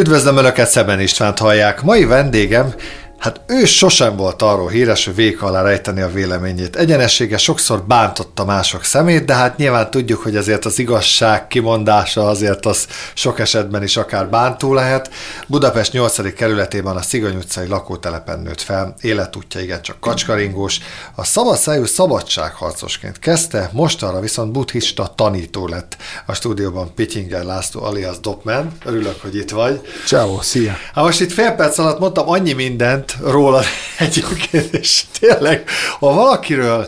Üdvözlöm Önöket, Szeben Istvánt hallják. Mai vendégem Hát ő sosem volt arról híres, hogy véka alá rejteni a véleményét. Egyenessége sokszor bántotta mások szemét, de hát nyilván tudjuk, hogy azért az igazság kimondása azért az sok esetben is akár bántó lehet. Budapest 8. kerületében a Szigony utcai lakótelepen nőtt fel, életútja igen csak kacskaringós. A szabadszájú szabadságharcosként kezdte, mostanra viszont buddhista tanító lett. A stúdióban Pityinger László alias Dopman. Örülök, hogy itt vagy. Ciao, szia! Hát most itt fél perc alatt mondtam annyi mindent, róla egyébként, és tényleg, ha valakiről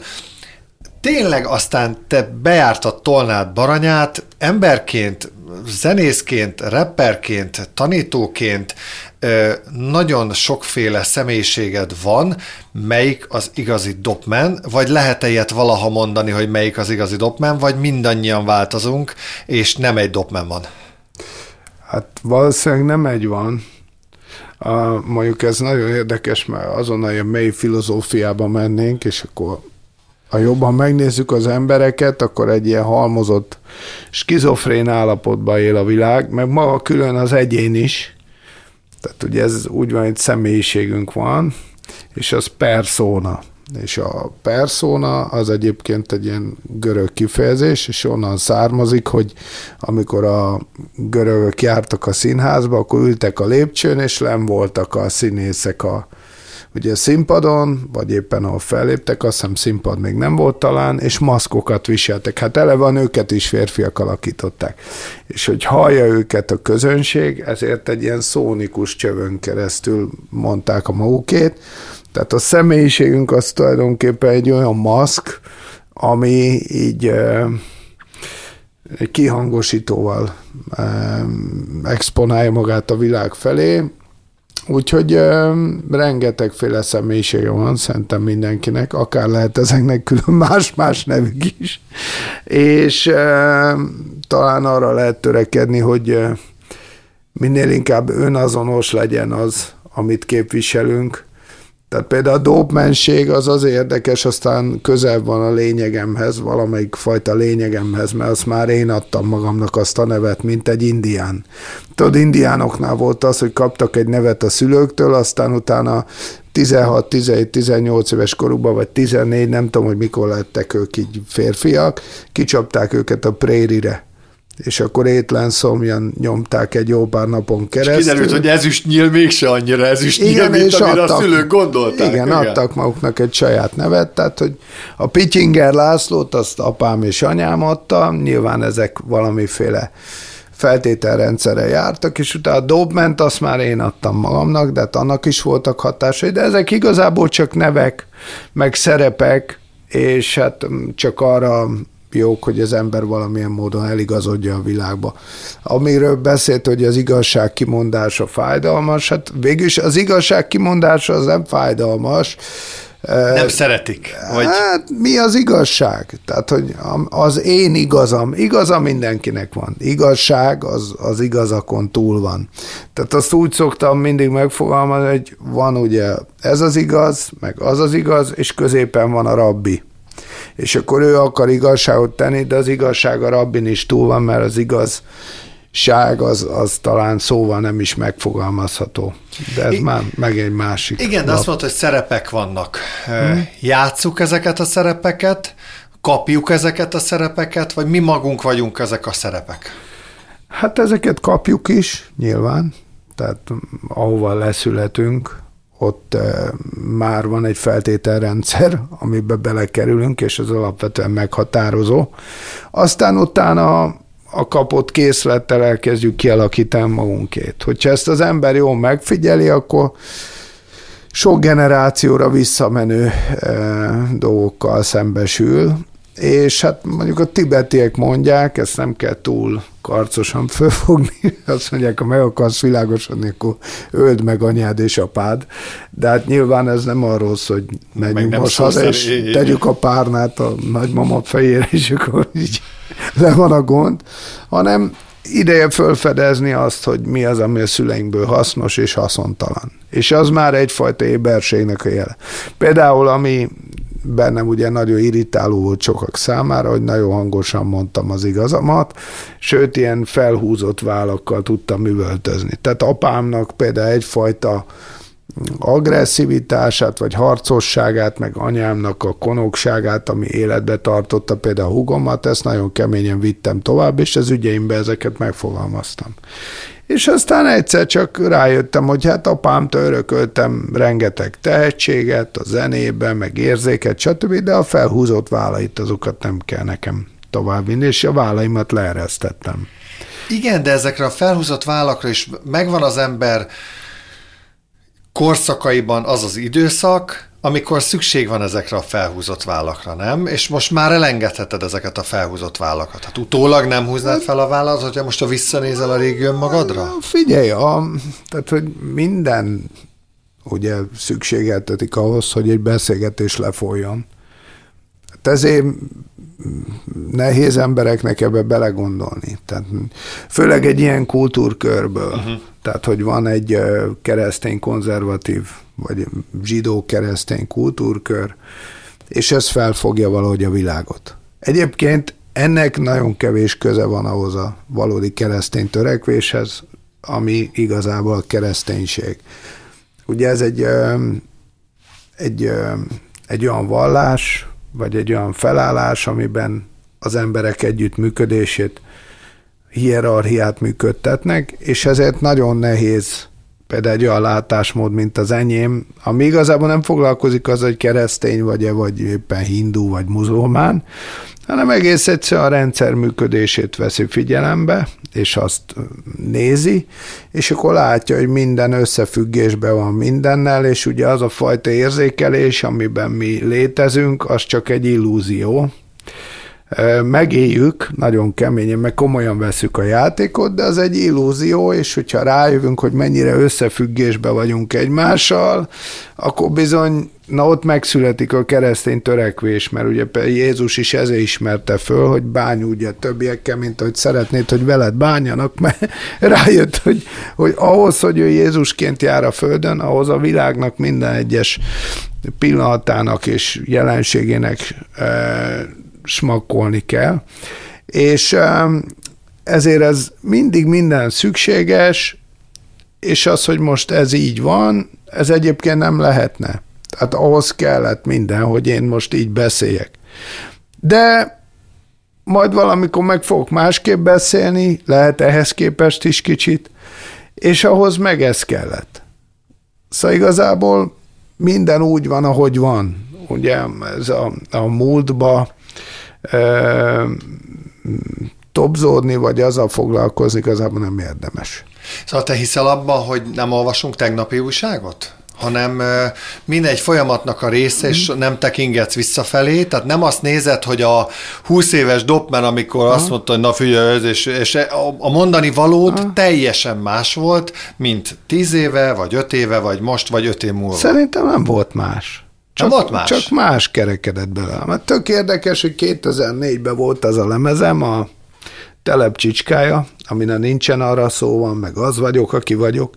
tényleg aztán te bejártad Tolnát Baranyát, emberként, zenészként, rapperként, tanítóként, nagyon sokféle személyiséged van, melyik az igazi dopman, vagy lehet-e ilyet valaha mondani, hogy melyik az igazi dopman, vagy mindannyian változunk, és nem egy dopman van? Hát valószínűleg nem egy van, a, mondjuk ez nagyon érdekes, mert azonnal ilyen mély filozófiába mennénk, és akkor ha jobban megnézzük az embereket, akkor egy ilyen halmozott skizofrén állapotban él a világ, meg maga külön az egyén is. Tehát ugye ez úgy van, hogy személyiségünk van, és az persona. És a persona az egyébként egy ilyen görög kifejezés, és onnan származik, hogy amikor a görögök jártak a színházba, akkor ültek a lépcsőn, és nem voltak a színészek a, ugye színpadon, vagy éppen ahol felléptek, azt hiszem színpad még nem volt talán, és maszkokat viseltek. Hát eleve a nőket is férfiak alakították. És hogy hallja őket a közönség, ezért egy ilyen szónikus csövön keresztül mondták a magukét, tehát a személyiségünk az tulajdonképpen egy olyan maszk, ami így egy kihangosítóval exponálja magát a világ felé, Úgyhogy rengetegféle személyisége van szerintem mindenkinek, akár lehet ezeknek külön más-más nevük is, és talán arra lehet törekedni, hogy minél inkább önazonos legyen az, amit képviselünk, tehát például a dópmenség az az érdekes, aztán közel van a lényegemhez, valamelyik fajta lényegemhez, mert azt már én adtam magamnak azt a nevet, mint egy indián. Tudod, indiánoknál volt az, hogy kaptak egy nevet a szülőktől, aztán utána 16, 17, 18 éves korukban, vagy 14, nem tudom, hogy mikor lettek ők így férfiak, kicsapták őket a prérire és akkor étlen szomjan nyomták egy jó pár napon keresztül. És kiderült, hogy ezüst nyíl mégse annyira ezüst nyíl, igen, mint és amire adtak, a szülők gondolták. Igen, igen, adtak maguknak egy saját nevet, tehát hogy a Pityinger Lászlót azt apám és anyám adta, nyilván ezek valamiféle feltételrendszerre jártak, és utána a Dobment azt már én adtam magamnak, de hát annak is voltak hatásai, de ezek igazából csak nevek, meg szerepek, és hát csak arra jók, hogy az ember valamilyen módon eligazodja a világba. Amiről beszélt, hogy az igazság kimondása fájdalmas, hát végülis az igazság kimondása az nem fájdalmas, nem szeretik. Vagy... Hát mi az igazság? Tehát, hogy az én igazam, igazam mindenkinek van. Igazság az, az igazakon túl van. Tehát azt úgy szoktam mindig megfogalmazni, hogy van ugye ez az igaz, meg az az igaz, és középen van a rabbi és akkor ő akar igazságot tenni, de az igazság a rabbin is túl van, mert az igaz ság az, az talán szóval nem is megfogalmazható. De ez I- már meg egy másik. Igen, de azt mondta, hogy szerepek vannak. Hmm. Játsszuk ezeket a szerepeket, kapjuk ezeket a szerepeket, vagy mi magunk vagyunk ezek a szerepek? Hát ezeket kapjuk is, nyilván. Tehát ahova leszületünk, ott már van egy feltételrendszer, amiben belekerülünk, és az alapvetően meghatározó. Aztán utána a kapott készlettel elkezdjük kialakítani magunkét. Hogyha ezt az ember jól megfigyeli, akkor sok generációra visszamenő e, dolgokkal szembesül, és hát mondjuk a tibetiek mondják, ezt nem kell túl karcosan fölfogni, azt mondják, ha meg akarsz világosodni, akkor öld meg anyád és apád, de hát nyilván ez nem arról szól, hogy menjünk most haza, és így. tegyük a párnát a nagymama fejére, és akkor így le van a gond, hanem ideje fölfedezni azt, hogy mi az, ami a szüleinkből hasznos és haszontalan. És az már egyfajta éberségnek a jele. Például, ami bennem ugye nagyon irritáló volt sokak számára, hogy nagyon hangosan mondtam az igazamat, sőt, ilyen felhúzott vállakkal tudtam üvöltözni. Tehát apámnak például egyfajta agresszivitását, vagy harcosságát, meg anyámnak a konokságát, ami életbe tartotta például a hugomat, ezt nagyon keményen vittem tovább, és az ügyeimbe ezeket megfogalmaztam. És aztán egyszer csak rájöttem, hogy hát apámtól örököltem rengeteg tehetséget a zenébe, meg érzéket, stb., de a felhúzott vállait azokat nem kell nekem továbbvinni, és a vállaimat leeresztettem. Igen, de ezekre a felhúzott vállakra is megvan az ember korszakaiban az az időszak, amikor szükség van ezekre a felhúzott vállakra, nem? És most már elengedheted ezeket a felhúzott vállakat. Hát utólag nem húznád fel a vállat, hogyha most a visszanézel a régi önmagadra? Figyelj, a, tehát, hogy minden ugye szükségeltetik ahhoz, hogy egy beszélgetés lefolyjon. Hát ezért nehéz embereknek ebbe belegondolni. Tehát főleg egy ilyen kultúrkörből. Uh-huh. Tehát, hogy van egy keresztény konzervatív, vagy zsidó keresztény kultúrkör, és ez felfogja valahogy a világot. Egyébként ennek nagyon kevés köze van ahhoz a valódi keresztény törekvéshez, ami igazából a kereszténység. Ugye ez egy, egy, egy olyan vallás, vagy egy olyan felállás, amiben az emberek együttműködését, hierarchiát működtetnek, és ezért nagyon nehéz például egy olyan látásmód, mint az enyém, ami igazából nem foglalkozik az, hogy keresztény vagy-e, vagy éppen hindu, vagy muzulmán, hanem egész egyszerűen a rendszer működését veszi figyelembe, és azt nézi, és akkor látja, hogy minden összefüggésben van mindennel, és ugye az a fajta érzékelés, amiben mi létezünk, az csak egy illúzió, megéljük nagyon keményen, meg komolyan veszük a játékot, de az egy illúzió, és hogyha rájövünk, hogy mennyire összefüggésbe vagyunk egymással, akkor bizony, na ott megszületik a keresztény törekvés, mert ugye Jézus is ezért ismerte föl, hogy bány ugye többiekkel, mint hogy szeretnéd, hogy veled bánjanak, mert rájött, hogy, hogy ahhoz, hogy ő Jézusként jár a földön, ahhoz a világnak minden egyes pillanatának és jelenségének smakkolni kell, és um, ezért ez mindig minden szükséges, és az, hogy most ez így van, ez egyébként nem lehetne. Tehát ahhoz kellett minden, hogy én most így beszéljek. De majd valamikor meg fogok másképp beszélni, lehet ehhez képest is kicsit, és ahhoz meg ez kellett. Szóval igazából minden úgy van, ahogy van. Ugye ez a, a múltba topzódni, vagy azzal foglalkozni igazából nem érdemes. Szóval te hiszel abban, hogy nem olvasunk tegnapi újságot? hanem minden egy folyamatnak a része, és mhm. nem tekingetsz visszafelé, tehát nem azt nézed, hogy a 20 éves Doppman, amikor Aha. azt mondta, hogy na figyelj, és, és a mondani valód Aha. teljesen más volt, mint 10 éve, vagy 5 éve, vagy most, vagy 5 év múlva. Szerintem nem volt más. Csak, volt más? Csak más kerekedett bele. Mert tök érdekes, hogy 2004-ben volt az a lemezem, a Telep Csicskája, amin nincsen arra szó van, meg az vagyok, aki vagyok,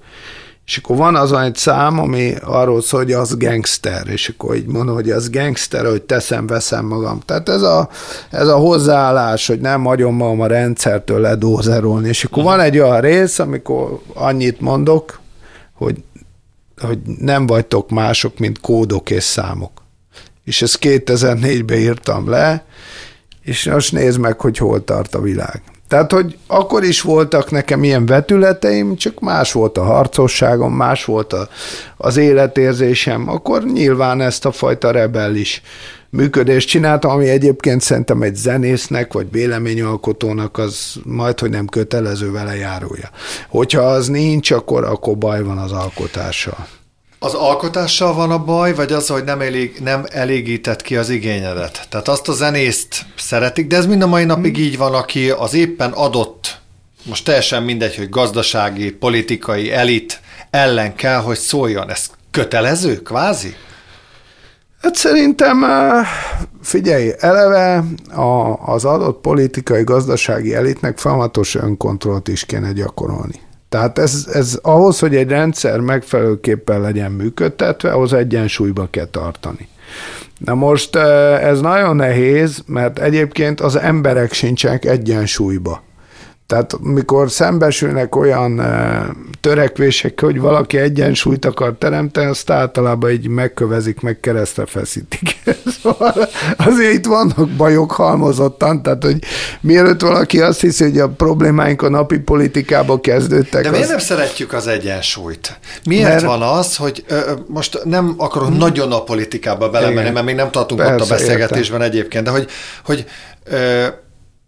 és akkor van azon egy szám, ami arról szól, hogy az gangster, és akkor így mondom, hogy az gangster, hogy teszem, veszem magam. Tehát ez a, ez a hozzáállás, hogy nem hagyom magam a rendszertől ledózerolni, és akkor van egy olyan rész, amikor annyit mondok, hogy hogy nem vagytok mások, mint kódok és számok. És ezt 2004-ben írtam le, és most nézd meg, hogy hol tart a világ. Tehát, hogy akkor is voltak nekem ilyen vetületeim, csak más volt a harcosságom, más volt a, az életérzésem, akkor nyilván ezt a fajta rebellis működést csináltam, ami egyébként szerintem egy zenésznek, vagy véleményalkotónak az majd, hogy nem kötelező vele járója. Hogyha az nincs, akkor, akkor baj van az alkotással. Az alkotással van a baj, vagy az, hogy nem, elég, nem elégített ki az igényedet? Tehát azt a zenészt szeretik, de ez mind a mai napig így van, aki az éppen adott, most teljesen mindegy, hogy gazdasági, politikai elit ellen kell, hogy szóljon. Ez kötelező, kvázi? Hát szerintem, figyelj, eleve a, az adott politikai, gazdasági elitnek folyamatos önkontrollt is kéne gyakorolni. Tehát ez, ez ahhoz, hogy egy rendszer megfelelőképpen legyen működtetve, ahhoz egyensúlyba kell tartani. Na most ez nagyon nehéz, mert egyébként az emberek sincsenek egyensúlyba. Tehát mikor szembesülnek olyan törekvések, hogy valaki egyensúlyt akar teremteni, azt általában így megkövezik, meg keresztre feszítik. Szóval azért itt vannak bajok halmozottan, tehát hogy mielőtt valaki azt hiszi, hogy a problémáink a napi politikába kezdődtek. De miért az... nem szeretjük az egyensúlyt? Miért mert... van az, hogy ö, most nem akarok hmm. nagyon a politikába belemenni, mert még nem tartunk Persze, ott a beszélgetésben értem. egyébként, de hogy, hogy ö,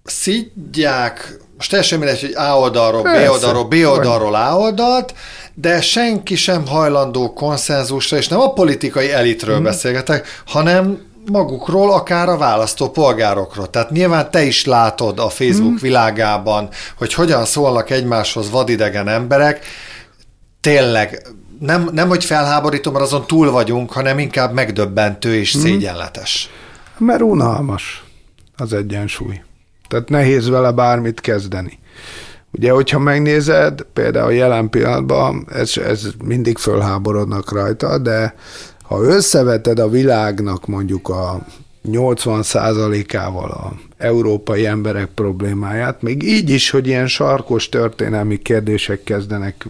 szidják most teljesen mindegy, hogy A oldalról, Persze, B oldalról, B oldalról, A oldalt, de senki sem hajlandó konszenzusra, és nem a politikai elitről mm. beszélgetek, hanem magukról, akár a választó polgárokról. Tehát nyilván te is látod a Facebook mm. világában, hogy hogyan szólnak egymáshoz vadidegen emberek, tényleg nem, nem hogy felháborító, mert azon túl vagyunk, hanem inkább megdöbbentő és mm. szégyenletes. Mert unalmas az egyensúly. Tehát nehéz vele bármit kezdeni. Ugye, hogyha megnézed, például jelen pillanatban, ez, ez mindig fölháborodnak rajta, de ha összeveted a világnak mondjuk a 80%-ával a európai emberek problémáját, még így is, hogy ilyen sarkos történelmi kérdések kezdenek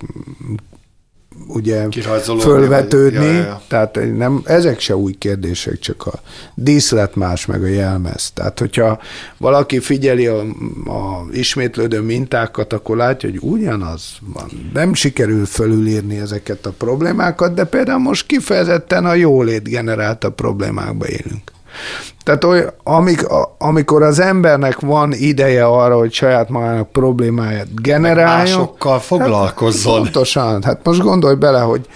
ugye fölvetődni, ja, ja, tehát nem, ezek se új kérdések, csak a díszlet más, meg a jelmez. Tehát, hogyha valaki figyeli a, a ismétlődő mintákat, akkor látja, hogy ugyanaz van. Nem sikerül fölülírni ezeket a problémákat, de például most kifejezetten a jólét generálta problémákba élünk. Tehát oly, amik, amikor az embernek van ideje arra, hogy saját magának problémáját generáljon. Másokkal foglalkozzon. Hát, pontosan. Hát most gondolj bele, hogy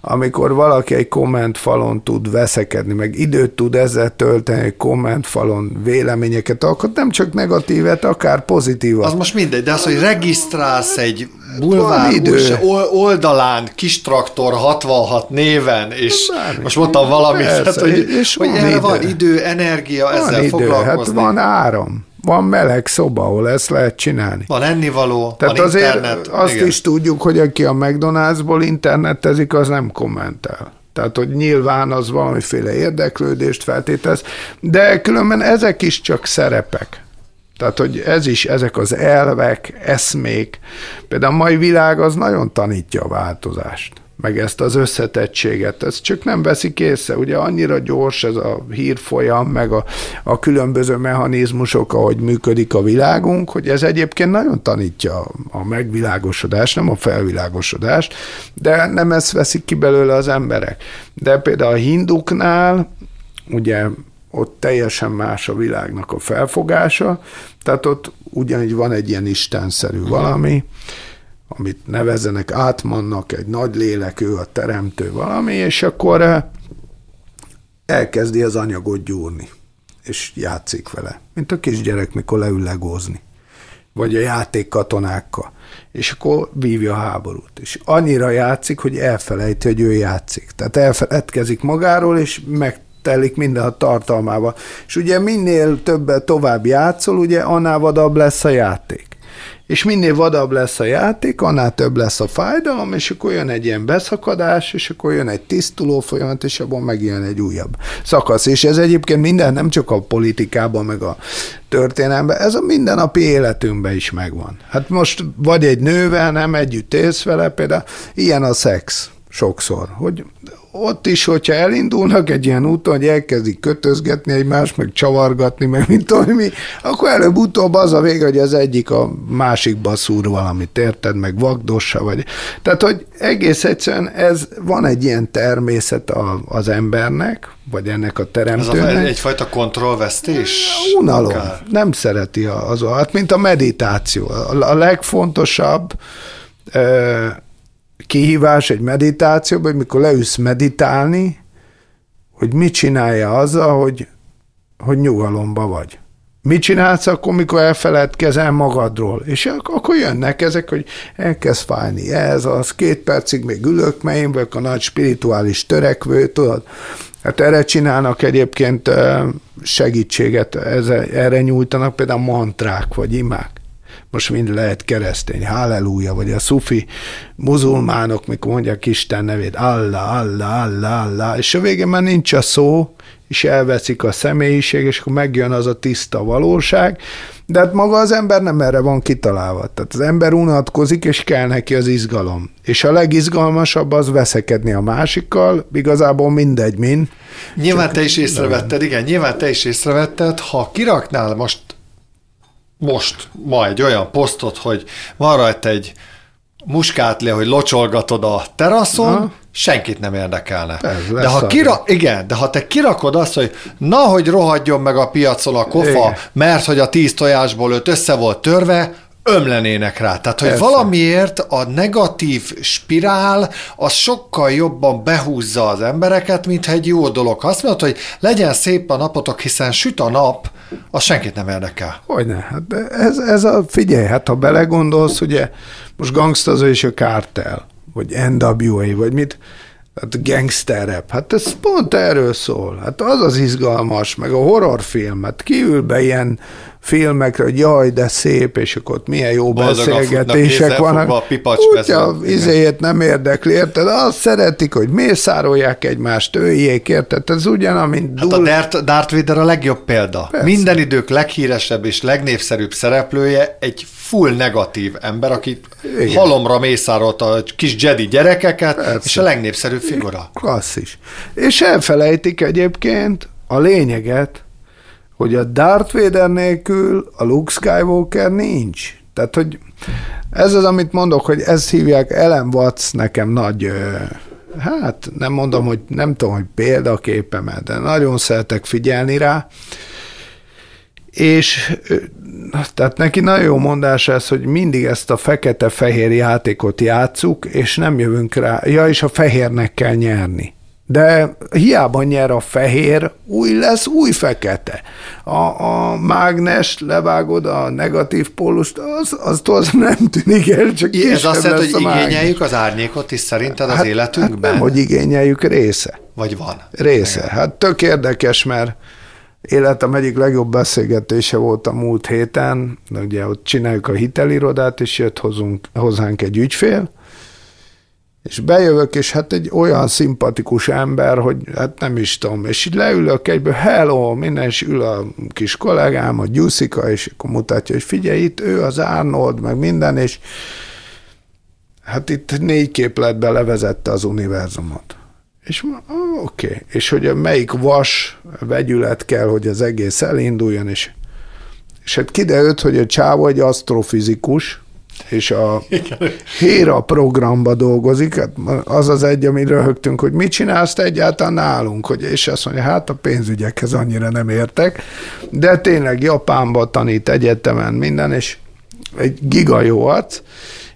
amikor valaki egy kommentfalon tud veszekedni, meg időt tud ezzel tölteni, egy kommentfalon véleményeket alkot, nem csak negatívet, akár pozitívat. Az most mindegy, de az, hogy regisztrálsz egy bulvár idő. oldalán kis traktor 66 néven, és Bármi. most mondtam valamit, Persze, hát, hogy, és hogy van, erre idő. van idő, energia, van ezzel idő, hát foglalkozni. Hát van áram van meleg szoba, ahol ezt lehet csinálni. Van ennivaló, Tehát van azért internet. azt igen. is tudjuk, hogy aki a McDonald'sból internetezik, az nem kommentel. Tehát, hogy nyilván az valamiféle érdeklődést feltételez, de különben ezek is csak szerepek. Tehát, hogy ez is, ezek az elvek, eszmék. Például a mai világ az nagyon tanítja a változást meg ezt az összetettséget. Ez csak nem veszik észre. Ugye annyira gyors ez a hírfolyam, meg a, a különböző mechanizmusok, ahogy működik a világunk, hogy ez egyébként nagyon tanítja a megvilágosodást, nem a felvilágosodást, de nem ezt veszik ki belőle az emberek. De például a hinduknál, ugye ott teljesen más a világnak a felfogása, tehát ott ugyanígy van egy ilyen istenszerű valami, amit nevezzenek átmannak, egy nagy lélek, ő a teremtő valami, és akkor eh, elkezdi az anyagot gyúrni, és játszik vele, mint a kisgyerek, mikor leül legózni, vagy a játék katonákkal, és akkor vívja a háborút, és annyira játszik, hogy elfelejti, hogy ő játszik. Tehát elfeledkezik magáról, és meg telik minden a tartalmába. És ugye minél többet tovább játszol, ugye annál vadabb lesz a játék és minél vadabb lesz a játék, annál több lesz a fájdalom, és akkor jön egy ilyen beszakadás, és akkor jön egy tisztuló folyamat, és abban megjön egy újabb szakasz. És ez egyébként minden, nem csak a politikában, meg a történelemben, ez a mindennapi életünkben is megvan. Hát most vagy egy nővel nem együtt élsz vele, például ilyen a szex sokszor, hogy ott is, hogyha elindulnak egy ilyen úton, hogy elkezdik kötözgetni egymást, meg csavargatni, meg mint tudom mi, akkor előbb-utóbb az a vége, hogy az egyik a másikba szúr valamit, érted, meg vagdossa, vagy... Tehát, hogy egész egyszerűen ez, van egy ilyen természet a, az embernek, vagy ennek a teremtőnek. Ez a, egyfajta kontrollvesztés? Unalom. Akár. Nem szereti az, hát mint a meditáció. A, a legfontosabb kihívás egy meditációban, hogy mikor leülsz meditálni, hogy mit csinálja azzal, hogy, hogy nyugalomba vagy. Mit csinálsz akkor, mikor elfeledkezel magadról? És akkor jönnek ezek, hogy elkezd fájni ez, az, két percig még ülök, mert én vagyok a nagy spirituális törekvő, tudod? Hát erre csinálnak egyébként segítséget, erre nyújtanak például mantrák vagy imák most mind lehet keresztény, halleluja, vagy a szufi muzulmánok, mikor mondják Isten nevét, Allah, Allah, Allah, Allah, és a végén már nincs a szó, és elveszik a személyiség, és akkor megjön az a tiszta valóság, de hát maga az ember nem erre van kitalálva. Tehát az ember unatkozik, és kell neki az izgalom. És a legizgalmasabb az veszekedni a másikkal, igazából mindegy, min. Nyilván Csak te is észrevetted, igen, nyilván te is észrevetted, ha kiraknál most most ma egy olyan posztot, hogy van rajta egy muskátlé, hogy locsolgatod a teraszon, Na. senkit nem érdekelne. De ha kira- igen, de ha te kirakod azt, hogy na, hogy rohadjon meg a piacon a kofa, igen. mert hogy a tíz tojásból öt össze volt törve, ömlenének rá. Tehát, hogy Persze. valamiért a negatív spirál az sokkal jobban behúzza az embereket, mint egy jó dolog. Ha azt mondod, hogy legyen szép a napotok, hiszen süt a nap, az senkit nem érdekel. Hogyne, hát ez, ez a, figyelj, hát ha belegondolsz, ugye most gangstazó és a kártel, vagy NWA, vagy mit, hát gangster rap, hát ez pont erről szól. Hát az az izgalmas, meg a horrorfilm, hát kiül be ilyen filmekre, hogy jaj, de szép, és akkor ott milyen jó Boldogan beszélgetések vannak. A Úgy izéjét nem érdekli, érted? Azt szeretik, hogy mészárolják egymást, öljék, érted? Ez ugyan, mint hát a Darth, Darth Vader a legjobb példa. Persze. Minden idők leghíresebb és legnépszerűbb szereplője egy full negatív ember, aki Igen. halomra mészárolta a kis Jedi gyerekeket, Persze. és a legnépszerűbb figura. Klasszis. És elfelejtik egyébként a lényeget, hogy a Darth Vader nélkül a Luke Skywalker nincs. Tehát, hogy ez az, amit mondok, hogy ezt hívják Ellen Watts nekem nagy, hát nem mondom, hogy nem tudom, hogy példaképem, de nagyon szeretek figyelni rá, és tehát neki nagyon jó mondás ez, hogy mindig ezt a fekete-fehér játékot játszuk, és nem jövünk rá. Ja, és a fehérnek kell nyerni de hiába nyer a fehér, új lesz új fekete. A, a mágnes levágod a negatív pólust, az, az, az nem tűnik el, csak I, Ez azt jelenti, hogy igényeljük az árnyékot is szerinted az hát, életünkben? Hát nem, hogy igényeljük, része. Vagy van? Része. Igen. Hát tök érdekes, mert életem egyik legjobb beszélgetése volt a múlt héten, ugye ott csináljuk a hitelirodát, és jött hozunk, hozzánk egy ügyfél, és bejövök, és hát egy olyan szimpatikus ember, hogy hát nem is tudom, és így leülök egyből, hello, minden, és ül a kis kollégám, a Gyuszika, és akkor mutatja, hogy figyelj, itt ő az Arnold, meg minden, és hát itt négy képletbe levezette az univerzumot. És oké, okay. és hogy melyik vas vegyület kell, hogy az egész elinduljon, és, és hát kiderült, hogy a csávó egy asztrofizikus, és a Héra programba dolgozik, hát az az egy, ami röhögtünk, hogy mit csinálsz te egyáltalán nálunk, hogy, és azt mondja, hát a pénzügyekhez annyira nem értek, de tényleg Japánba tanít egyetemen minden, és egy giga jó arc,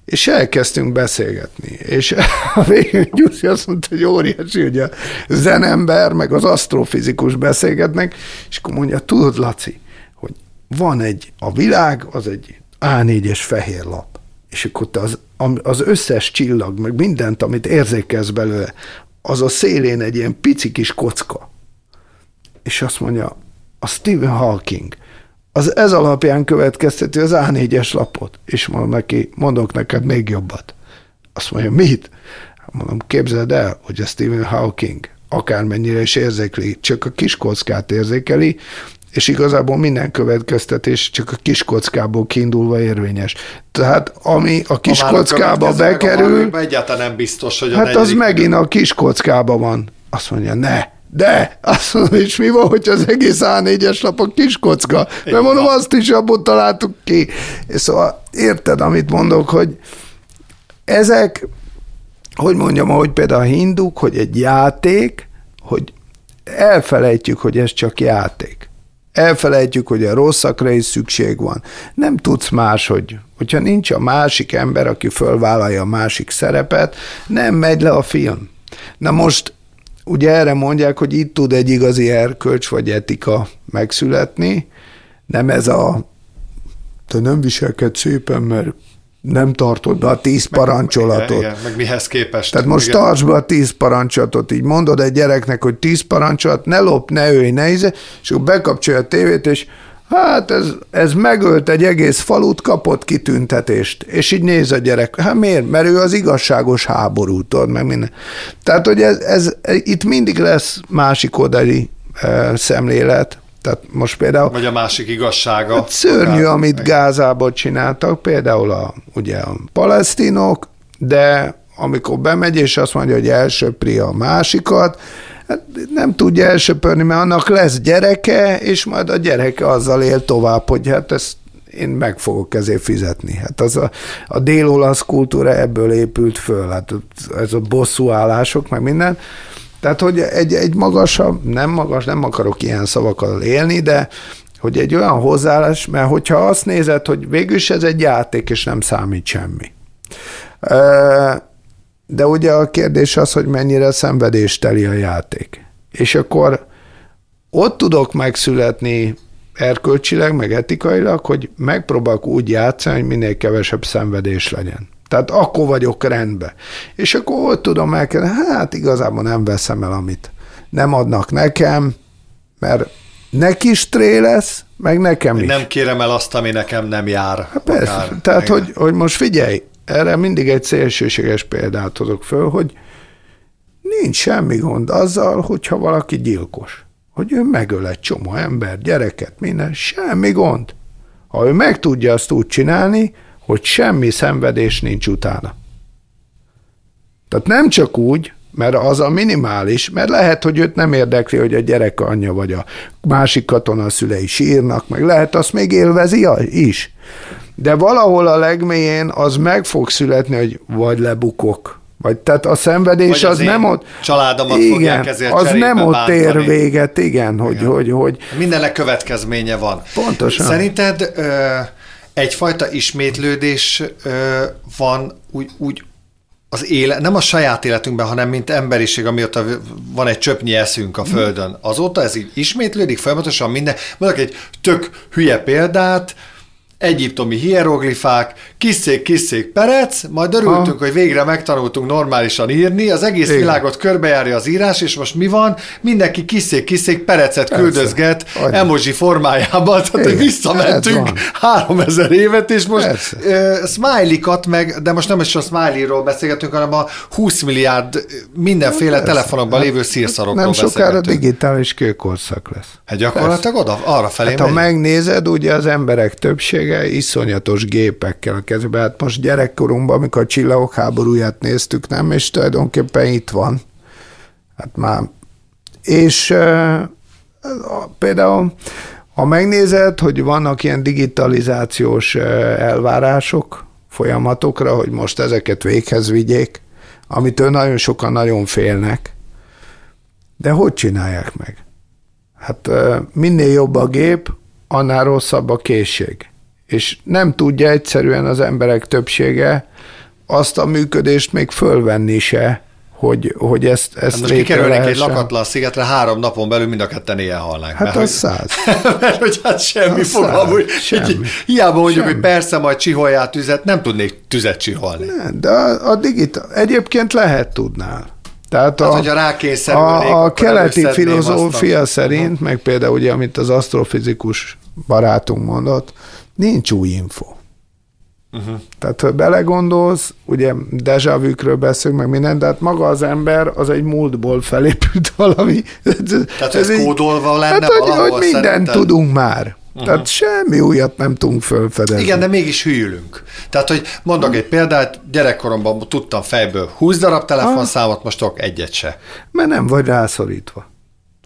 és elkezdtünk beszélgetni, és a végén Gyuszi azt mondta, hogy óriási, hogy a zenember, meg az asztrofizikus beszélgetnek, és akkor mondja, tudod, Laci, hogy van egy, a világ az egy A4-es fehér lap és akkor te az, az összes csillag, meg mindent, amit érzékelsz belőle, az a szélén egy ilyen pici kis kocka. És azt mondja, a Stephen Hawking, az ez alapján következteti az A4-es lapot. És mondom neki, mondok neked még jobbat. Azt mondja, mit? Mondom, képzeld el, hogy a Stephen Hawking akármennyire is érzékeli, csak a kis kockát érzékeli, és igazából minden következtetés csak a kis kockából kiindulva érvényes. Tehát ami a kis a kockába bekerül... A egyáltalán nem biztos, hogy a Hát az megint a kis kockába van. Azt mondja, ne, de, azt mondja, és mi van, hogy az egész A4-es lap a kis kocka? Mert mondom, azt is abból találtuk ki. És szóval érted, amit mondok, hogy ezek, hogy mondjam, ahogy például a hinduk, hogy egy játék, hogy elfelejtjük, hogy ez csak játék. Elfelejtjük, hogy a rosszakra is szükség van. Nem tudsz máshogy. Hogyha nincs a másik ember, aki fölvállalja a másik szerepet, nem megy le a film. Na most ugye erre mondják, hogy itt tud egy igazi erkölcs vagy etika megszületni, nem ez a te nem viselkedsz szépen, mert nem tartod be a tíz meg, parancsolatot. Igen, meg mihez képest. Tehát most igen. tartsd be a tíz parancsolatot, így mondod egy gyereknek, hogy tíz parancsolat, ne lop, ne ölj, ne íze, és akkor bekapcsolja a tévét, és hát ez, ez megölt egy egész falut, kapott kitüntetést. És így néz a gyerek, hát miért? Mert ő az igazságos háború, tudod, meg minden. Tehát, hogy ez, ez, itt mindig lesz másik oldali szemlélet. Tehát most például... Vagy a másik igazsága. Hát szörnyű, akár, amit Gázából csináltak, például a, ugye a palesztinok, de amikor bemegy, és azt mondja, hogy elsöpri a másikat, hát nem tudja elsöpörni, mert annak lesz gyereke, és majd a gyereke azzal él tovább, hogy hát ezt én meg fogok ezért fizetni. Hát az a, a dél-olasz kultúra ebből épült föl, hát ez a bosszúállások, meg minden. Tehát, hogy egy, egy magasabb, nem magas, nem akarok ilyen szavakkal élni, de hogy egy olyan hozzáállás, mert hogyha azt nézed, hogy végül is ez egy játék, és nem számít semmi. De ugye a kérdés az, hogy mennyire szenvedésteli a játék. És akkor ott tudok megszületni erkölcsileg, meg etikailag, hogy megpróbálok úgy játszani, hogy minél kevesebb szenvedés legyen. Tehát akkor vagyok rendben. És akkor ott tudom elkezdeni, hát igazából nem veszem el, amit nem adnak nekem, mert neki is tré lesz, meg nekem is. Nem kérem el azt, ami nekem nem jár. Hát persze. Akár. Tehát, hogy, hogy most figyelj, erre mindig egy szélsőséges példát hozok föl, hogy nincs semmi gond azzal, hogyha valaki gyilkos. Hogy ő megöl egy csomó ember, gyereket, minden, semmi gond. Ha ő meg tudja azt úgy csinálni, hogy semmi szenvedés nincs utána. Tehát nem csak úgy, mert az a minimális, mert lehet, hogy őt nem érdekli, hogy a gyerek anyja vagy a másik katona szülei sírnak, meg lehet, azt még élvezi is. De valahol a legmélyén az meg fog születni, hogy vagy lebukok, vagy tehát a szenvedés vagy az, az nem ott... Családomat igen, fogják ezért az nem ott bántani. ér véget, igen, hogy, igen. hogy, hogy... Mindennek következménye van. Pontosan. Szerinted ö, egyfajta ismétlődés ö, van úgy, úgy az élet, nem a saját életünkben, hanem mint emberiség, amióta van egy csöpnyi eszünk a Földön. Azóta ez így ismétlődik folyamatosan minden. Mondok egy tök hülye példát, egyiptomi hieroglifák, kiszék, kiszék, perec, majd örültünk, ha. hogy végre megtanultunk normálisan írni, az egész Igen. világot körbejárja az írás, és most mi van? Mindenki kiszék, kiszék, perecet Persze. küldözget Annyi. emoji formájában, tehát hogy visszamentünk 3000 évet, és most uh, smiley-kat meg, de most nem is a smiley-ról beszélgetünk, hanem a 20 milliárd mindenféle Persze. telefonokban lévő szírszarokról Nem sokára digitális kőkorszak lesz. Hát gyakorlatilag oda, arra felé hát, ha megnézed, ugye az emberek többsége iszonyatos gépekkel a kezében. Hát most gyerekkorunkban, amikor a csillagok háborúját néztük, nem, és tulajdonképpen itt van. Hát már. És például, ha megnézed, hogy vannak ilyen digitalizációs elvárások folyamatokra, hogy most ezeket véghez vigyék, amitől nagyon sokan nagyon félnek, de hogy csinálják meg? Hát minél jobb a gép, annál rosszabb a készség. És nem tudja egyszerűen az emberek többsége azt a működést még fölvenni se, hogy, hogy ezt, ezt hát most kikerülnék egy lakatlan szigetre, három napon belül mind a ketten ilyen halnánk. Hát az száz. mert hogy hát semmi fogalm, hogy hiába mondjuk, semmi. hogy persze majd csiholját tüzet, nem tudnék tüzet csiholni. Nem, de a, a digitál, egyébként lehet tudnál. Tehát hát, a, hát, a, a keleti filozófia szerint, uh-huh. meg például ugye, amit az asztrofizikus barátunk mondott, nincs új info. Uh-huh. Tehát, ha belegondolsz, ugye dejavükről beszélünk, meg minden, de hát maga az ember az egy múltból felépült valami. Tehát ez, ez kódolva lenne hát, hogy, hogy mindent szerinted? tudunk már. Uh-huh. Tehát semmi újat nem tudunk felfedezni. Igen, de mégis hűlünk. Tehát, hogy mondok uh-huh. egy példát, gyerekkoromban tudtam fejből 20 darab telefonszámot, most tudok egyet se. Mert nem vagy rászorítva.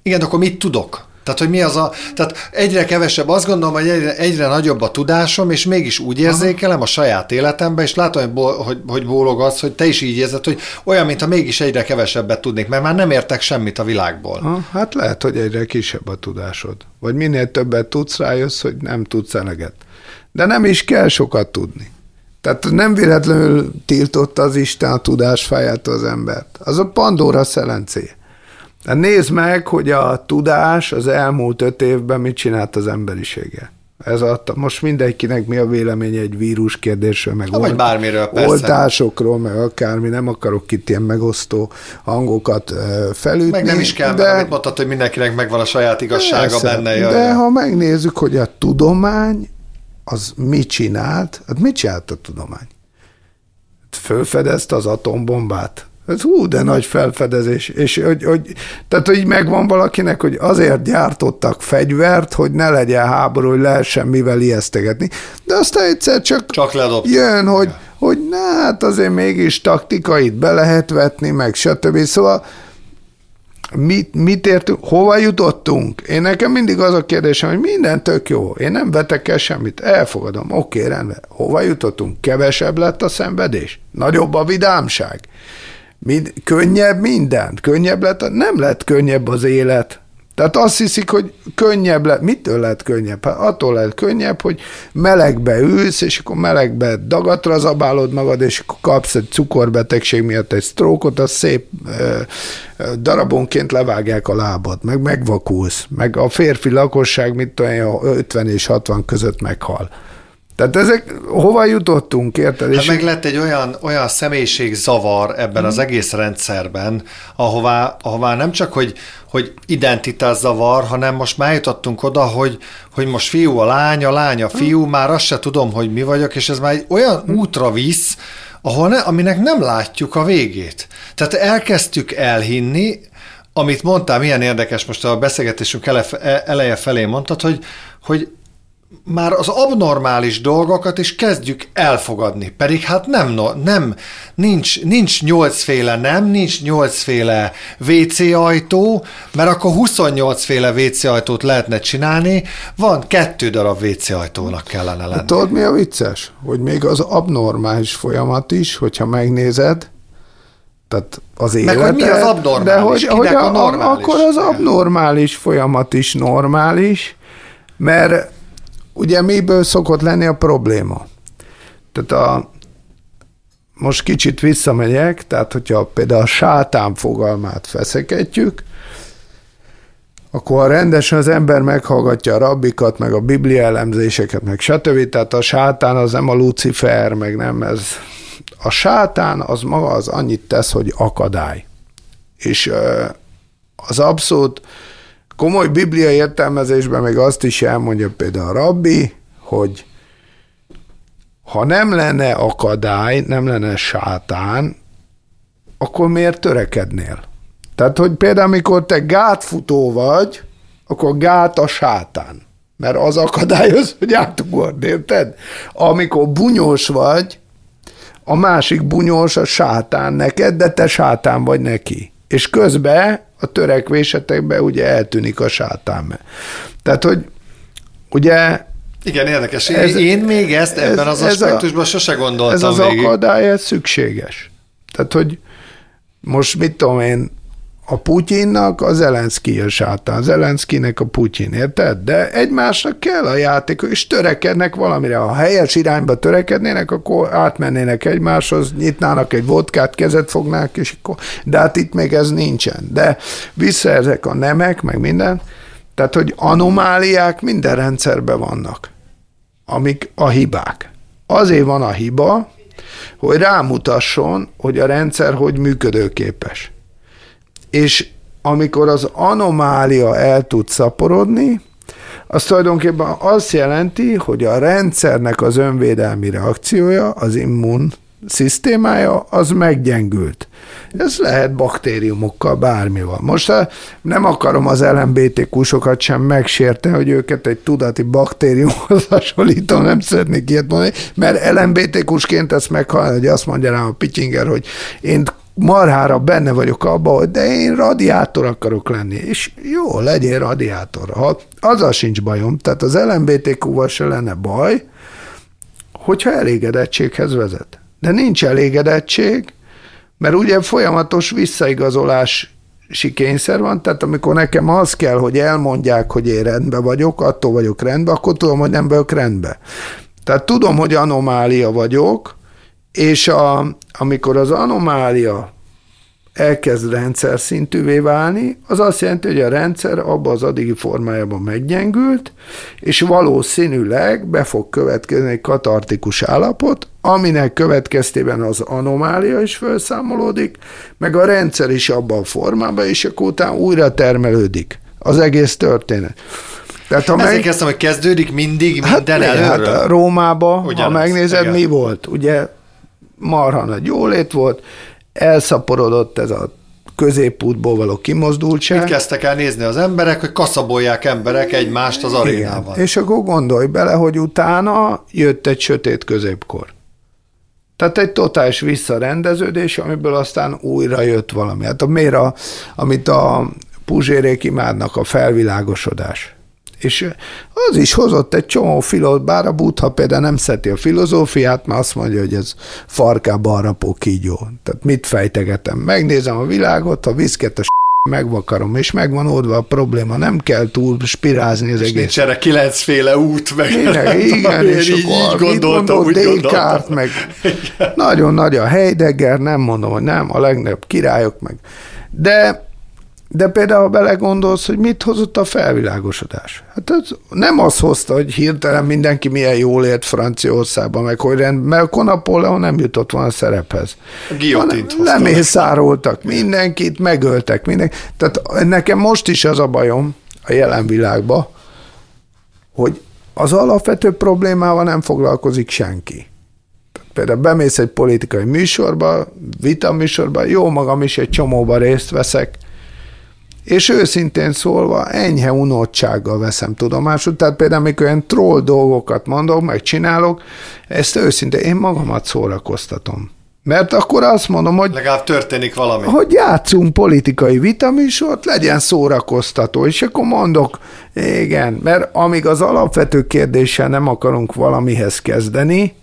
Igen, de akkor mit tudok? Tehát, hogy mi az a... Tehát egyre kevesebb, azt gondolom, hogy egyre, egyre nagyobb a tudásom, és mégis úgy érzékelem a saját életemben, és látom, hogy, bo, hogy, hogy bólog az, hogy te is így érzed, hogy olyan, mintha mégis egyre kevesebbet tudnék, mert már nem értek semmit a világból. Ha, hát lehet, hogy egyre kisebb a tudásod. Vagy minél többet tudsz, rájössz, hogy nem tudsz eleget. De nem is kell sokat tudni. Tehát nem véletlenül tiltotta az Isten a tudásfáját az embert. Az a Pandora szelencé. De nézd meg, hogy a tudás az elmúlt öt évben mit csinált az emberisége. Ez a, most mindenkinek mi a véleménye egy vírus kérdésről, meg ha, olt, bármiről, persze. oltásokról, meg akármi, nem akarok itt ilyen megosztó hangokat felütni. Meg nem is kell, de, mert mondtad, hogy mindenkinek megvan a saját igazsága persze, benne. Jaj, de ha megnézzük, hogy a tudomány az mit csinált, hát mit csinált a tudomány? Fölfedezte az atombombát, Ez hú, de nagy felfedezés. És hogy, hogy, tehát, hogy megvan valakinek, hogy azért gyártottak fegyvert, hogy ne legyen háború, hogy lehessen mivel ijesztegetni. De aztán egyszer csak, csak jön, hogy, hogy na, hát azért mégis taktikait be lehet vetni, meg stb. Szóval mit, mit értünk, hova jutottunk? Én nekem mindig az a kérdésem, hogy minden tök jó, én nem vetek el semmit, elfogadom, oké, rendben. Hova jutottunk? Kevesebb lett a szenvedés? Nagyobb a vidámság? Mind, könnyebb minden? Könnyebb lett? Nem lett könnyebb az élet. Tehát azt hiszik, hogy könnyebb lett. Mitől lehet könnyebb? Hát attól lehet könnyebb, hogy melegbe ülsz, és akkor melegbe dagatra zabálod magad, és akkor kapsz egy cukorbetegség miatt egy sztrókot, az szép ö, darabonként levágják a lábad, meg megvakulsz, meg a férfi lakosság, mit tudom, 50 és 60 között meghal. Tehát ezek, hova jutottunk, érted? Hát meg lett egy olyan, olyan személyiség zavar ebben hmm. az egész rendszerben, ahová, ahová nem csak, hogy, hogy identitás zavar, hanem most már jutottunk oda, hogy, hogy most fiú a lány, a lány a fiú, hmm. már azt se tudom, hogy mi vagyok, és ez már egy olyan hmm. útra visz, ahol ne, aminek nem látjuk a végét. Tehát elkezdtük elhinni, amit mondtál, milyen érdekes, most a beszélgetésünk eleje felé mondtad, hogy, hogy már az abnormális dolgokat is kezdjük elfogadni. Pedig hát nem, nem nincs, nincs nyolcféle nem, nincs nyolcféle WC ajtó, mert akkor 28 féle WC ajtót lehetne csinálni, van kettő darab WC ajtónak kellene lenni. Tudod, mi a vicces? Hogy még az abnormális folyamat is, hogyha megnézed, tehát az élet. Meg hogy mi az abnormális? De hogy, hogy a, a normális? akkor az abnormális folyamat is normális, mert ugye miből szokott lenni a probléma? Tehát a, most kicsit visszamegyek, tehát hogyha például a sátán fogalmát feszeketjük, akkor rendesen az ember meghallgatja a rabbikat, meg a biblia elemzéseket, meg stb. Tehát a sátán az nem a Lucifer, meg nem ez. A sátán az maga az annyit tesz, hogy akadály. És az abszolút komoly biblia értelmezésben még azt is elmondja például a rabbi, hogy ha nem lenne akadály, nem lenne sátán, akkor miért törekednél? Tehát, hogy például, amikor te gátfutó vagy, akkor gát a sátán. Mert az akadályoz, hogy átugord, érted? Amikor bunyós vagy, a másik bunyós a sátán neked, de te sátán vagy neki. És közben a törekvésetekben ugye eltűnik a sátán. Tehát, hogy ugye igen, érdekes. Ez, én még ezt ebben ez, az aspektusban ez a, sose gondoltam Ez az végig. akadály, ez szükséges. Tehát, hogy most mit tudom én, a Putyinnak a Zelenszky a sátán, Zelenszkinek a Putyin, érted? De egymásnak kell a játék, és törekednek valamire. Ha helyes irányba törekednének, akkor átmennének egymáshoz, nyitnának egy vodkát, kezet fognák, és akkor, de hát itt még ez nincsen. De vissza ezek a nemek, meg minden, tehát, hogy anomáliák minden rendszerben vannak, amik a hibák. Azért van a hiba, hogy rámutasson, hogy a rendszer hogy működőképes és amikor az anomália el tud szaporodni, az tulajdonképpen azt jelenti, hogy a rendszernek az önvédelmi reakciója, az immun szisztémája, az meggyengült. Ez lehet baktériumokkal, bármival. Most eh, nem akarom az LMBTQ-sokat sem megsérteni, hogy őket egy tudati baktériumhoz hasonlítom, nem szeretnék ilyet mondani, mert LMBTQ-sként ezt meghallani, hogy azt mondja rám a Pityinger, hogy én marhára benne vagyok abban, hogy de én radiátor akarok lenni. És jó, legyél radiátor. Ha, azzal sincs bajom, tehát az LMBTQ-val se lenne baj, hogyha elégedettséghez vezet. De nincs elégedettség, mert ugye folyamatos visszaigazolás kényszer van, tehát amikor nekem az kell, hogy elmondják, hogy én rendben vagyok, attól vagyok rendben, akkor tudom, hogy nem vagyok rendben. Tehát tudom, hogy anomália vagyok, és a, amikor az anomália elkezd rendszer szintűvé válni, az azt jelenti, hogy a rendszer abban az addigi formájában meggyengült, és valószínűleg be fog következni egy katartikus állapot, aminek következtében az anomália is felszámolódik, meg a rendszer is abban a formában, és akkor utána újra termelődik az egész történet. Tehát, ha Ezért meg... kezdtem, hogy kezdődik mindig hát minden hát, előről. Hát Rómába, Ugyanaz, ha megnézed, igen. mi volt? Ugye marha nagy jólét volt, elszaporodott ez a középútból való kimozdultság. Mit kezdtek el nézni az emberek, hogy kaszabolják emberek egymást az arénában. Igen. És akkor gondolj bele, hogy utána jött egy sötét középkor. Tehát egy totális visszarendeződés, amiből aztán újra jött valami. Hát a, amit a puzsérék imádnak, a felvilágosodás. És az is hozott egy csomó filót, bár a Buddha például nem szereti a filozófiát, mert azt mondja, hogy ez farkába harapó kígyó. Tehát mit fejtegetem? Megnézem a világot, ha viszket a megvakarom, és megvan oldva a probléma, nem kell túl spirázni az és egész. nincs erre kilencféle út, meg Minek, igen, és így, akkor így gondoltam, úgy Descartes, meg igen. nagyon nagy a Heidegger, nem mondom, hogy nem, a legnagyobb királyok, meg. De de például, ha belegondolsz, hogy mit hozott a felvilágosodás? Hát ez nem az hozta, hogy hirtelen mindenki milyen jól ért Franciaországban, meg hogy rend, mert a Napóleon nem jutott volna a szerephez. Giotint Lemészároltak mindenkit, megöltek mindenkit. Tehát nekem most is az a bajom a jelen világban, hogy az alapvető problémával nem foglalkozik senki. Például bemész egy politikai műsorba, vita műsorba, jó magam is egy csomóba részt veszek, és őszintén szólva enyhe unottsággal veszem tudomásul, tehát például amikor olyan troll dolgokat mondok, meg csinálok, ezt őszintén én magamat szórakoztatom. Mert akkor azt mondom, hogy... Legalább történik valami. Hogy játszunk politikai vitaműsort, legyen szórakoztató, és akkor mondok, igen, mert amíg az alapvető kérdéssel nem akarunk valamihez kezdeni,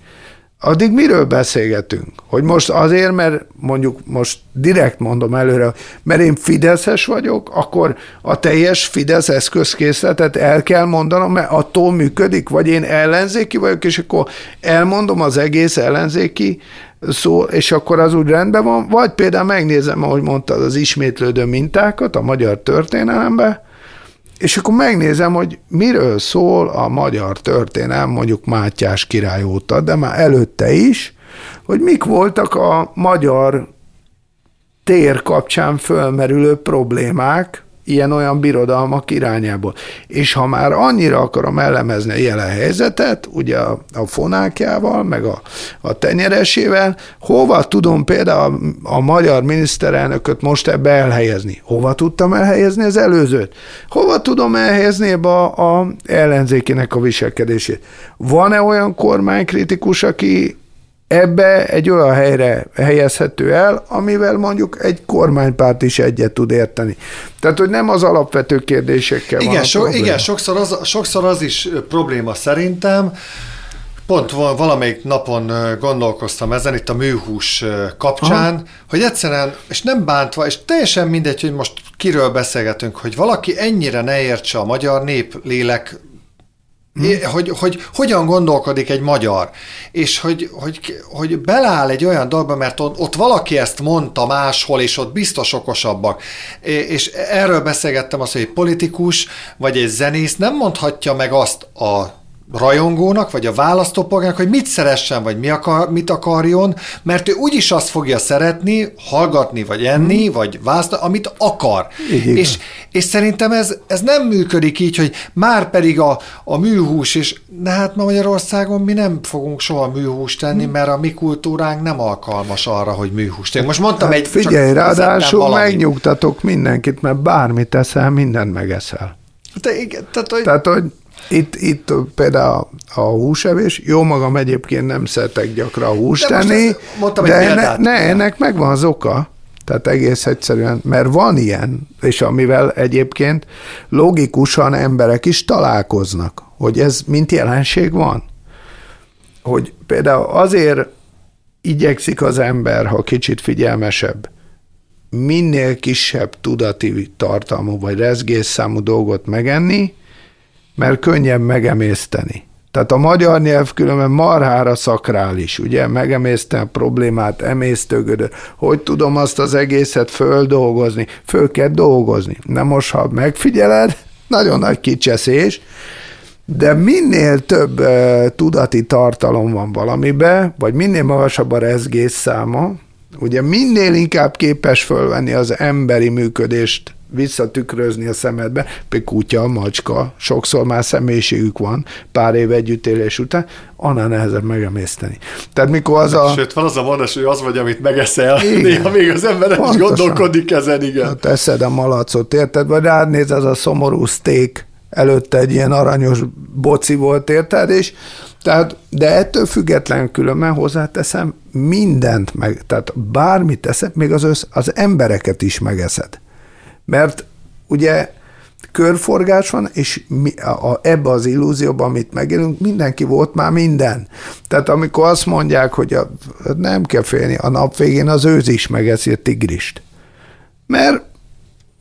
addig miről beszélgetünk? Hogy most azért, mert mondjuk most direkt mondom előre, mert én Fideszes vagyok, akkor a teljes Fidesz eszközkészletet el kell mondanom, mert attól működik, vagy én ellenzéki vagyok, és akkor elmondom az egész ellenzéki szó, és akkor az úgy rendben van, vagy például megnézem, ahogy mondtad, az ismétlődő mintákat a magyar történelemben, és akkor megnézem, hogy miről szól a magyar történelem, mondjuk Mátyás király óta, de már előtte is, hogy mik voltak a magyar tér kapcsán fölmerülő problémák, ilyen-olyan birodalmak irányából. És ha már annyira akarom elemezni a jelen helyzetet, ugye a, a fonákjával, meg a, a tenyeresével, hova tudom például a, a magyar miniszterelnököt most ebbe elhelyezni? Hova tudtam elhelyezni az előzőt? Hova tudom elhelyezni ebbe a, a ellenzékének a viselkedését? Van-e olyan kormánykritikus, aki ebbe egy olyan helyre helyezhető el, amivel mondjuk egy kormánypárt is egyet tud érteni. Tehát, hogy nem az alapvető kérdésekkel igen, van so, Igen, sokszor az, sokszor az is probléma szerintem, Pont valamelyik napon gondolkoztam ezen, itt a műhús kapcsán, Aha. hogy egyszerűen, és nem bántva, és teljesen mindegy, hogy most kiről beszélgetünk, hogy valaki ennyire ne értse a magyar néplélek Hmm. Hogy, hogy hogyan gondolkodik egy magyar, és hogy, hogy, hogy beláll egy olyan dolgba, mert ott, ott valaki ezt mondta máshol, és ott biztos okosabbak. És erről beszélgettem azt, hogy egy politikus, vagy egy zenész nem mondhatja meg azt a rajongónak, vagy a választópolgárnak, hogy mit szeressen, vagy mi akar, mit akarjon, mert ő úgyis azt fogja szeretni, hallgatni, vagy enni, hmm. vagy választani, amit akar. És, és szerintem ez, ez nem működik így, hogy már pedig a, a műhús, és de hát ma Magyarországon mi nem fogunk soha műhúst tenni, hmm. mert a mi kultúránk nem alkalmas arra, hogy műhúst tenni. Most mondtam hát egy... Figyelj, ráadásul megnyugtatok mindenkit, mert bármit teszel, mindent megeszel. De igen, tehát, hogy... Tehát, hogy itt, itt például a húsevés, jó magam egyébként nem szeretek gyakran húst de tenni, mondtam de enne, ne, ennek megvan az oka. Tehát egész egyszerűen, mert van ilyen, és amivel egyébként logikusan emberek is találkoznak, hogy ez mint jelenség van. Hogy például azért igyekszik az ember, ha kicsit figyelmesebb, minél kisebb tudati tartalmú vagy rezgésszámú dolgot megenni, mert könnyebb megemészteni. Tehát a magyar nyelv különben marhára szakrális, ugye, megemésztem a problémát, emésztőgödör. Hogy tudom azt az egészet földolgozni? Föl kell dolgozni. Na most, ha megfigyeled, nagyon nagy kicseszés, de minél több uh, tudati tartalom van valamibe, vagy minél magasabb a rezgés száma, ugye minél inkább képes fölvenni az emberi működést visszatükrözni a szemedbe, például kutya, macska, sokszor már személyiségük van pár év együttélés után, annál nehezebb megemészteni. Tehát mikor az a... Sőt, van az a mondás, hogy az vagy, amit megeszel, igen. néha még az ember is gondolkodik ezen, igen. Hát teszed a malacot, érted? Vagy rád néz az a szomorú steak, előtte egy ilyen aranyos boci volt, érted? És tehát, de ettől függetlenül különben hozzáteszem, mindent meg, tehát bármit teszed, még az, össz, az embereket is megeszed. Mert ugye körforgás van, és mi, a, a, ebbe az illúzióban, amit megélünk, mindenki volt már minden. Tehát amikor azt mondják, hogy a, nem kell félni, a nap végén az őz is megeszi a tigrist. Mert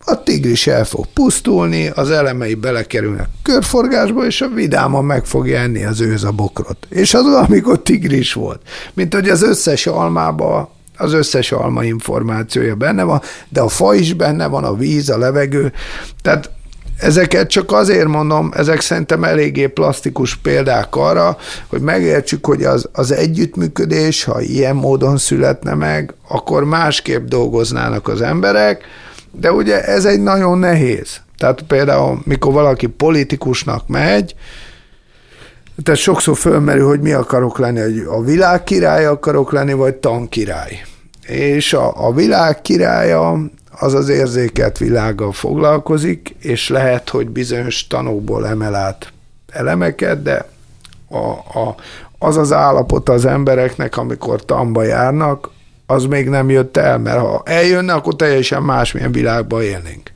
a tigris el fog pusztulni, az elemei belekerülnek körforgásba, és a vidáman meg fogja enni az őz a bokrot. És az amikor tigris volt. Mint hogy az összes almába az összes alma információja benne van, de a fa is benne van, a víz, a levegő. Tehát ezeket csak azért mondom, ezek szerintem eléggé plastikus példák arra, hogy megértsük, hogy az, az együttműködés, ha ilyen módon születne meg, akkor másképp dolgoznának az emberek, de ugye ez egy nagyon nehéz. Tehát például, mikor valaki politikusnak megy, tehát sokszor fölmerül, hogy mi akarok lenni, hogy a világ király akarok lenni, vagy tankirály. És a, a világ királya az az érzéket világgal foglalkozik, és lehet, hogy bizonyos tanokból emel át elemeket, de a, a, az az állapot az embereknek, amikor tamba járnak, az még nem jött el, mert ha eljönne, akkor teljesen másmilyen világban élnénk.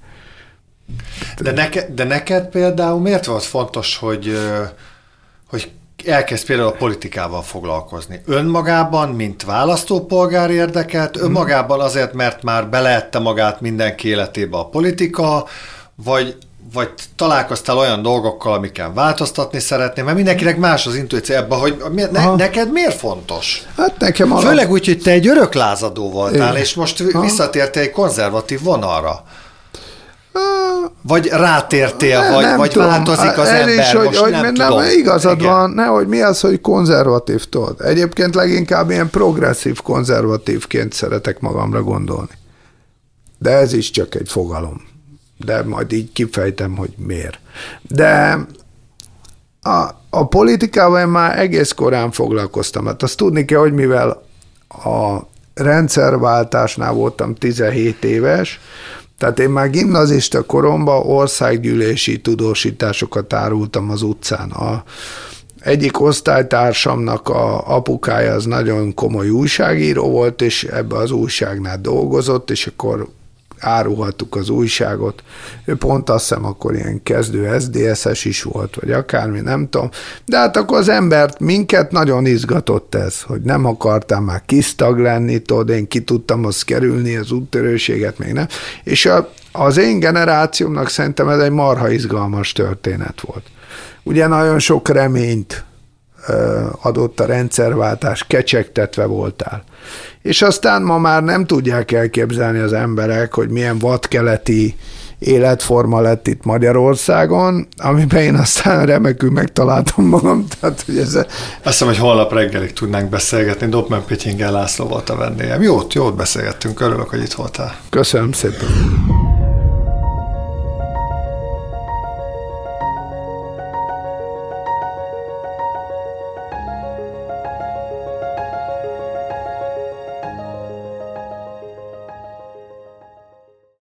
De, neke, de neked például miért volt fontos, hogy, hogy elkezd például a politikával foglalkozni. Önmagában, mint választópolgár érdekelt, mhm. önmagában azért, mert már beleette magát mindenki életébe a politika, vagy vagy találkoztál olyan dolgokkal, amikkel változtatni szeretném, mert mindenkinek más az intuíció ebben, hogy ne, neked miért fontos? Hát nekem alap... Főleg úgy, hogy te egy öröklázadó voltál, Igen. és most Aha. visszatértél egy konzervatív vonalra. Vagy rátértél, ne, vagy, vagy tudom. változik az El ember, is, hogy, most hogy nem, tudom. nem igazad Igen. van, nehogy mi az, hogy konzervatív tudod. Egyébként leginkább ilyen progresszív konzervatívként szeretek magamra gondolni. De ez is csak egy fogalom de majd így kifejtem, hogy miért. De a, a politikával én már egész korán foglalkoztam. Hát azt tudni kell, hogy mivel a rendszerváltásnál voltam 17 éves, tehát én már gimnazista koromban országgyűlési tudósításokat árultam az utcán. A, egyik osztálytársamnak a apukája az nagyon komoly újságíró volt, és ebbe az újságnál dolgozott, és akkor árulhattuk az újságot. Ő pont azt hiszem akkor ilyen kezdő SDSS is volt, vagy akármi, nem tudom. De hát akkor az embert, minket nagyon izgatott ez, hogy nem akartam már kisztag lenni, tudod, én ki tudtam azt kerülni, az úttörőséget még nem. És a, az én generációmnak szerintem ez egy marha izgalmas történet volt. Ugye nagyon sok reményt adott a rendszerváltás, kecsegtetve voltál. És aztán ma már nem tudják elképzelni az emberek, hogy milyen vadkeleti életforma lett itt Magyarországon, amiben én aztán remekül megtaláltam magam. Tehát, hogy ez... Azt hiszem, hogy holnap reggelig tudnánk beszélgetni. Dobman Pityingel László volt a vendégem. Jót, jót beszélgettünk. Örülök, hogy itt voltál. Köszönöm szépen.